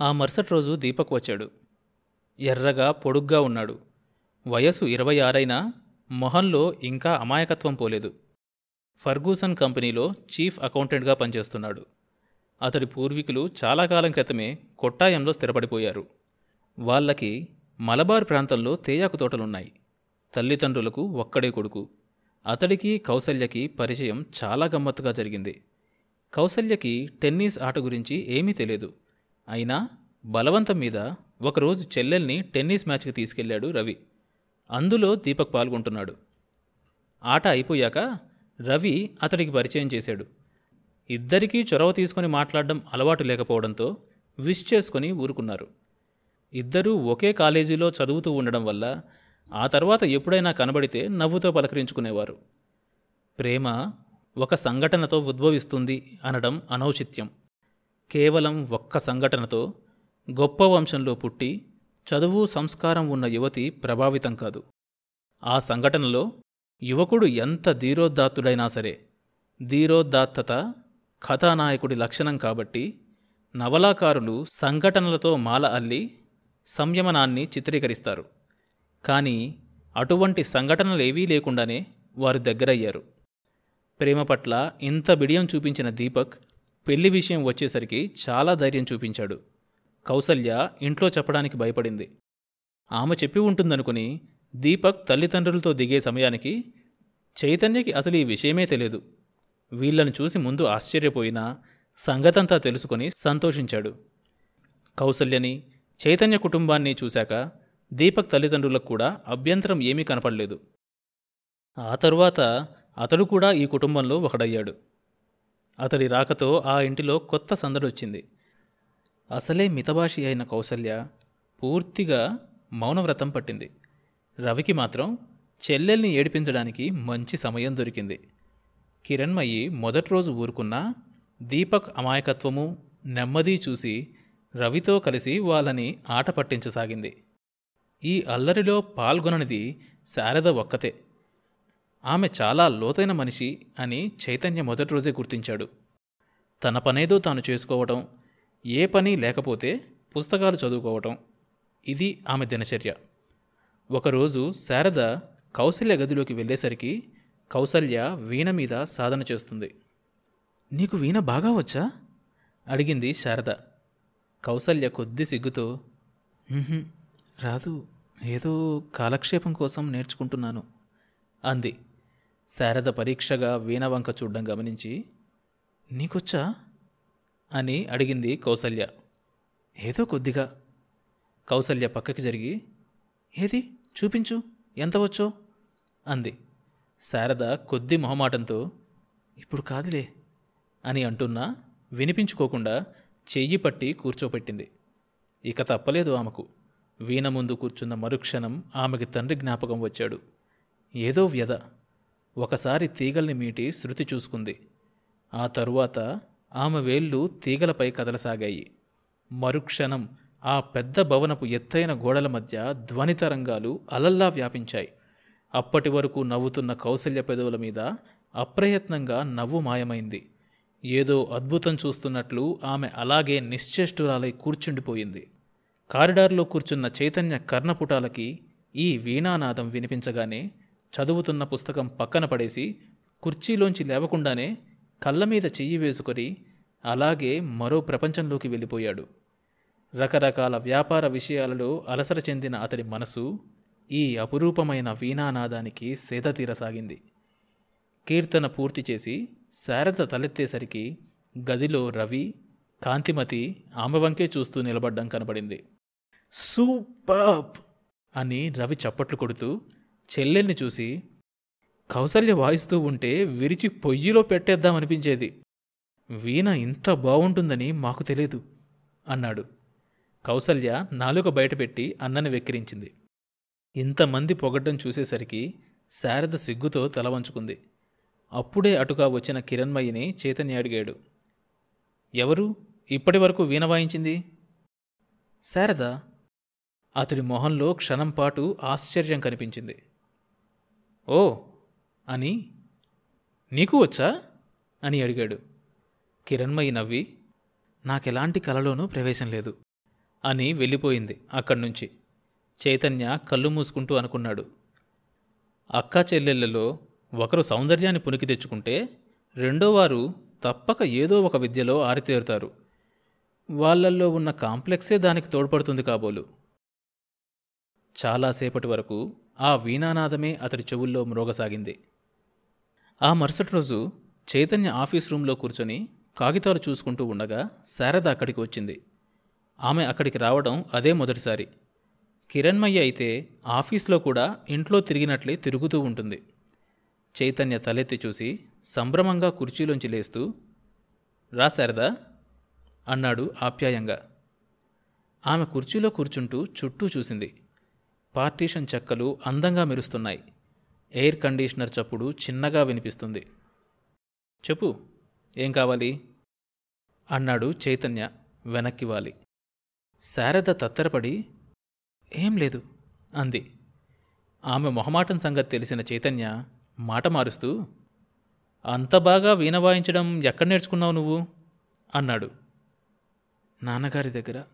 ఆ మరుసటి రోజు దీపక్ వచ్చాడు. ఎర్రగా పొడుగ్గా ఉన్నాడు. వయసు ఇరవై ఆరైనా మొహంలో ఇంకా అమాయకత్వం పోలేదు. ఫర్గూసన్ కంపెనీలో చీఫ్ అకౌంటెంట్గా పనిచేస్తున్నాడు. అతడి పూర్వీకులు చాలా కాలం క్రితమే కొట్టాయంలో స్థిరపడిపోయారు. వాళ్ళకి మలబార్ ప్రాంతంలో తేయాకు తోటలున్నాయి. తల్లిదండ్రులకు ఒక్కడే కొడుకు. అతడికి కౌసల్యకి పరిచయం చాలా గమ్మత్తుగా జరిగింది. కౌసల్యకి టెన్నిస్ ఆట గురించి ఏమీ తెలియదు. అయినా బలవంతం మీద ఒకరోజు చెల్లెల్ని టెన్నిస్ మ్యాచ్కి తీసుకెళ్ళాడు రవి. అందులో దీపక్ పాల్గొంటున్నాడు. ఆట అయిపోయాక రవి అతడికి పరిచయం చేశాడు. ఇద్దరికీ చొరవ తీసుకొని మాట్లాడడం అలవాటు లేకపోవడంతో విష్ చేసుకొని ఊరుకున్నారు. ఇద్దరూ ఒకే కాలేజీలో చదువుతూ ఉండడం వల్ల ఆ తర్వాత ఎప్పుడైనా కనబడితే నవ్వుతో పలకరించుకునేవారు. ప్రేమ ఒక సంఘటనతో ఉద్భవిస్తుంది అనడం అనౌచిత్యం. కేవలం ఒక్క సంఘటనతో గొప్ప వంశంలో పుట్టి చదువు సంస్కారం ఉన్న యువతి ప్రభావితం కాదు. ఆ సంఘటనలో యువకుడు ఎంత ధీరోదాత్తుడైనా సరే ధీరోదాత్తత కథానాయకుడి లక్షణం కాబట్టి నవలాకారులు సంఘటనలతో మాల అల్లి సంయమనాన్ని చిత్రీకరిస్తారు. కానీ అటువంటి సంఘటనలేవీ లేకుండానే వారు దగ్గరయ్యారు. ప్రేమ పట్ల ఇంత బిడియం చూపించిన దీపక్ పెళ్ళి విషయం వచ్చేసరికి చాలా ధైర్యం చూపించాడు. కౌసల్య ఇంట్లో చెప్పడానికి భయపడింది. ఆమె చెప్పి ఉంటుందనుకుని దీపక్ తల్లిదండ్రులతో దిగే సమయానికి చైతన్యకి అసలు ఈ విషయమే తెలియదు. వీళ్ళను చూసి ముందు ఆశ్చర్యపోయినా సంగతంతా తెలుసుకొని సంతోషించాడు. కౌసల్యని చైతన్య కుటుంబాన్ని చూశాక దీపక్ తల్లిదండ్రులకు కూడా అభ్యంతరం ఏమీ కనపడలేదు. ఆ తరువాత అతడు కూడా ఈ కుటుంబంలో ఒకడయ్యాడు. అతడి రాకతో ఆ ఇంటిలో కొత్త సందడొచ్చింది. అసలే మితభాషి అయిన కౌసల్య పూర్తిగా మౌనవ్రతం పట్టింది. రవికి మాత్రం చెల్లెల్ని ఏడిపించడానికి మంచి సమయం దొరికింది. కిరణ్మయి మొదటి రోజు ఊరుకున్నా దీపక్ అమాయకత్వము నెమ్మది చూసి రవితో కలిసి వాళ్ళని ఆట పట్టించసాగింది. ఈ అల్లరిలో పాల్గొననిది శారద ఒక్కతే. ఆమె చాలా లోతైన మనిషి అని చైతన్య మొదటి రోజే గుర్తించాడు. తన పనేదో తాను చేసుకోవటం ఏ పని లేకపోతే పుస్తకాలు చదువుకోవటం ఇది ఆమె దినచర్య. ఒకరోజు శారద కౌసల్య గదిలోకి వెళ్ళేసరికి కౌసల్య వీణ మీద సాధన చేస్తుంది. నీకు వీణ బాగా వచ్చా? అడిగింది శారద. కౌసల్య కొద్ది సిగ్గుతో రాదు ఏదో కాలక్షేపం కోసం నేర్చుకుంటున్నాను అంది. శారద పరీక్షగా వీణవంక చూడడం చూడ్డం గమనించి నీకొచ్చా? అని అడిగింది కౌసల్య. ఏదో కొద్దిగా. కౌసల్య పక్కకి జరిగి ఏది? చూపించు. ఎంత వచ్చో? అంది. శారద కొద్ది మొహమాటంతో ఇప్పుడు కాదులే అని అంటున్నా వినిపించుకోకుండా చెయ్యి పట్టి కూర్చోపెట్టింది. ఇక తప్పలేదు ఆమెకు. వీణ ముందు కూర్చున్న మరుక్షణం ఆమెకి తండ్రి జ్ఞాపకం వచ్చాడు. ఏదో వ్యధ. ఒకసారి తీగల్ని మీటి శృతి చూసుకుంది. ఆ తరువాత ఆమె వేళ్ళు తీగలపై కదలసాగాయి. మరుక్షణం ఆ పెద్ద భవనపు ఎత్తైన గోడల మధ్య ధ్వని తరంగాలు అలల్లా వ్యాపించాయి. అప్పటి వరకు నవ్వుతున్న కౌసల్య పెదవుల మీద అప్రయత్నంగా నవ్వు మాయమైంది. ఏదో అద్భుతం చూస్తున్నట్లు ఆమె అలాగే నిశ్చేష్టురాలై కూర్చుండిపోయింది. కారిడార్లో కూర్చున్న చైతన్య కర్ణపుటాలకి ఈ వీణానాదం వినిపించగానే చదువుతున్న పుస్తకం పక్కన పడేసి కుర్చీలోంచి లేవకుండానే కళ్ళ మీద చెయ్యి వేసుకొని అలాగే మరో ప్రపంచంలోకి వెళ్ళిపోయాడు. రకరకాల వ్యాపార విషయాలలో అలసర చెందిన అతడి మనసు ఈ అపురూపమైన వీణానాదానికి సేద తీరసాగింది కీర్తన పూర్తి చేసి శారద తలెత్తేసరికి గదిలో రవి కాంతిమతి ఆమె వంకే చూస్తూ నిలబడ్డం కనబడింది. సూపర్! అని రవి చప్పట్లు కొడుతూ చెల్లెల్ని చూసి కౌసల్య వాయిస్తూ ఉంటే విరిచి పొయ్యిలో పెట్టేద్దామనిపించేది వీణ ఇంత బావుంటుందని మాకు తెలియదు అన్నాడు. కౌసల్య నాలుక బయటపెట్టి అన్నని వెక్కిరించింది. ఇంతమంది పొగడ్డం చూసేసరికి శారద సిగ్గుతో తల వంచుకుంది. అప్పుడే అటుగా వచ్చిన కిరణ్మయిని చైతన్య అడిగాడు. ఎవరు? ఇప్పటి వరకు వీణ వాయించింది? శారద? అతడి మొహంలో క్షణంపాటు ఆశ్చర్యం కనిపించింది. ఓ అని నీకు వచ్చా? అని అడిగాడు. కిరణ్మయి నవ్వి నాకెలాంటి కలలోనూ ప్రవేశం లేదు అని వెళ్ళిపోయింది అక్కడి నుంచి చైతన్య కళ్ళు మూసుకుంటూ అనుకున్నాడు. అక్కా చెల్లెళ్ళలో ఒకరు సౌందర్యాన్ని పునికి తెచ్చుకుంటే రెండోవారు తప్పక ఏదో ఒక విద్యలో ఆరితేరుతారు. వాళ్ళల్లో ఉన్న కాంప్లెక్సే దానికి తోడ్పడుతుంది కాబోలు. చాలాసేపటి వరకు ఆ వీణానాదమే అతడి చెవుల్లో మ్రోగసాగింది. ఆ మరుసటి రోజు చైతన్య ఆఫీస్ రూంలో కూర్చొని కాగితాలు చూసుకుంటూ ఉండగా శారద అక్కడికి వచ్చింది. ఆమె అక్కడికి రావడం అదే మొదటిసారి. కిరణ్మయ్య అయితే ఆఫీస్లో కూడా ఇంట్లో తిరిగినట్లే తిరుగుతూ ఉంటుంది. చైతన్య తలెత్తి చూసి సంభ్రమంగా కుర్చీలోంచి లేస్తూ రా శారదా అన్నాడు ఆప్యాయంగా. ఆమె కుర్చీలో కూర్చుంటూ చుట్టూ చూసింది. పార్టీషన్ చెక్కలు అందంగా మెరుస్తున్నాయి. ఎయిర్ కండిషనర్ చప్పుడు చిన్నగా వినిపిస్తుంది. చెప్పు ఏం కావాలి? అన్నాడు చైతన్య వెనక్కి వాలి. శారద తత్తరపడి ఏం లేదు అంది. ఆమె మొహమాటం సంగతి తెలిసిన చైతన్య మాట మారుస్తూ అంత బాగా వీణ వాయించడం ఎక్కడ నేర్చుకున్నావు నువ్వు? అన్నాడు. నాన్నగారి దగ్గర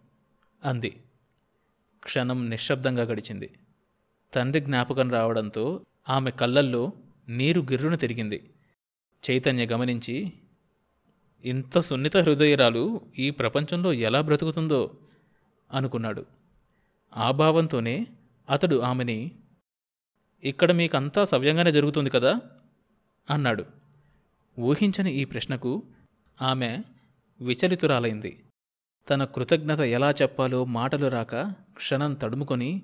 అంది. క్షణం నిశ్శబ్దంగా గడిచింది. తండ్రి జ్ఞాపకం రావడంతో ఆమె కళ్ళల్లో నీరు గిర్రును తిరిగింది. చైతన్య గమనించి ఇంత సున్నిత హృదయరాలు ఈ ప్రపంచంలో ఎలా బ్రతుకుతుందో? అనుకున్నాడు. ఆ భావంతోనే అతడు ఆమెని ఇక్కడ మీకంతా సవ్యంగానే జరుగుతుంది కదా? అన్నాడు. ఊహించని ఈ ప్రశ్నకు ఆమె విచలితురాలైంది. తన కృతజ్ఞత ఎలా చెప్పాలో మాటలు రాక క్షణం తడుముకొని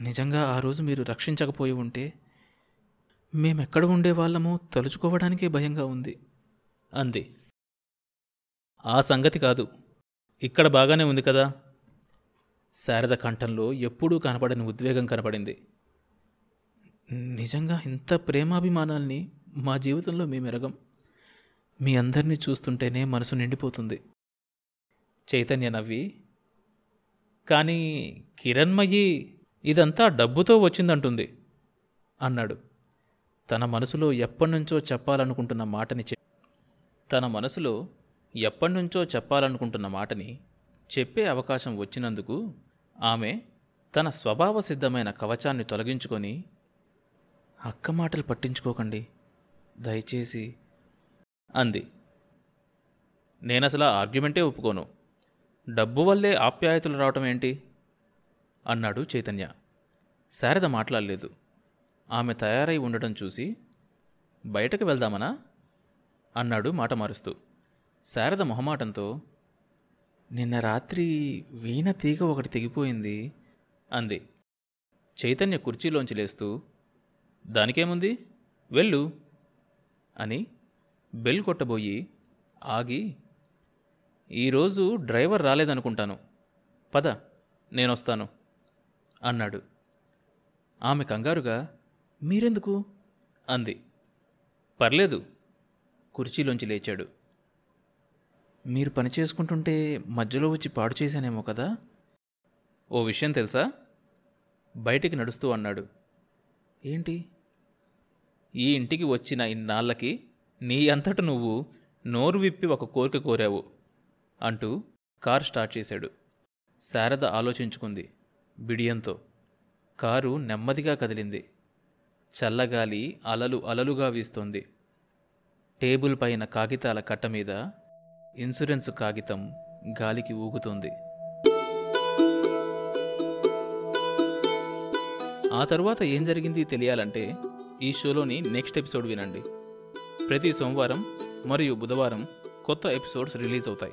నిజంగా ఆ రోజు మీరు రక్షించకపోయి ఉంటే మేమెక్కడ ఉండేవాళ్ళమో తలుచుకోవడానికే భయంగా ఉంది అంది. ఆ సంగతి కాదు. ఇక్కడ బాగానే ఉంది కదా? శారద కంఠంలో ఎప్పుడూ కనపడని ఉద్వేగం కనపడింది. నిజంగా ఇంత ప్రేమాభిమానాల్ని మా జీవితంలో మేమెరగం. మీ అందరినీ చూస్తుంటేనే మనసు నిండిపోతుంది. చైతన్య నవ్వి కానీ కిరణ్మయి ఇదంతా డబ్బుతో వచ్చిందంటుంది అన్నాడు. తన మనసులో ఎప్పటినుంచో చెప్పాలనుకుంటున్న మాటని చె తన మనసులో ఎప్పటినుంచో చెప్పాలనుకుంటున్న మాటని చెప్పే అవకాశం వచ్చినందుకు ఆమె తన స్వభావ సిద్ధమైన కవచాన్ని తొలగించుకొని అక్క మాటలు పట్టించుకోకండి దయచేసి అంది. నేనసలా ఆర్గ్యుమెంటే ఒప్పుకోను. డబ్బు వల్లే ఆప్యాయతలు రావటం ఏంటి? అన్నాడు చైతన్య. శారద మాట్లాడలేదు. ఆమె తయారై ఉండటం చూసి బయటకు వెళ్దామనా? అన్నాడు మాట మారుస్తూ. శారద మొహమాటంతో నిన్న రాత్రి వీణ తీగ ఒకటి తెగిపోయింది అంది. చైతన్య కుర్చీలోంచి లేస్తూ దానికేముంది? వెళ్ళు అని బెల్ కొట్టబోయి ఆగి ఈరోజు డ్రైవర్ రాలేదనుకుంటాను. పద నేనొస్తాను అన్నాడు. ఆమె కంగారుగా మీరెందుకు? అంది. పర్లేదు కుర్చీలోంచి లేచాడు. మీరు పని చేసుకుంటుంటే మధ్యలో వచ్చి పాడు చేశానేమో కదా? ఓ విషయం తెలుసా? బయటికి నడుస్తూ అన్నాడు. ఏంటి? ఈ ఇంటికి వచ్చిన ఇన్నాళ్ళకి నీ అంతట నువ్వు నోరు విప్పి ఒక కోరిక కోరావు. అంటూ కారు స్టార్ట్ చేశాడు. శారద ఆలోచించుకుంది. బిడియంతో కారు నెమ్మదిగా కదిలింది. చల్లగాలి అలలు అలలుగా వీస్తోంది. టేబుల్ పైన కాగితాల కట్ట మీద ఇన్సూరెన్స్ కాగితం గాలికి ఊగుతోంది. ఆ తర్వాత ఏం జరిగింది తెలియాలంటే ఈ షోలోని నెక్స్ట్ ఎపిసోడ్ వినండి. ప్రతి సోమవారం మరియు బుధవారం కొత్త ఎపిసోడ్స్ రిలీజ్ అవుతాయి.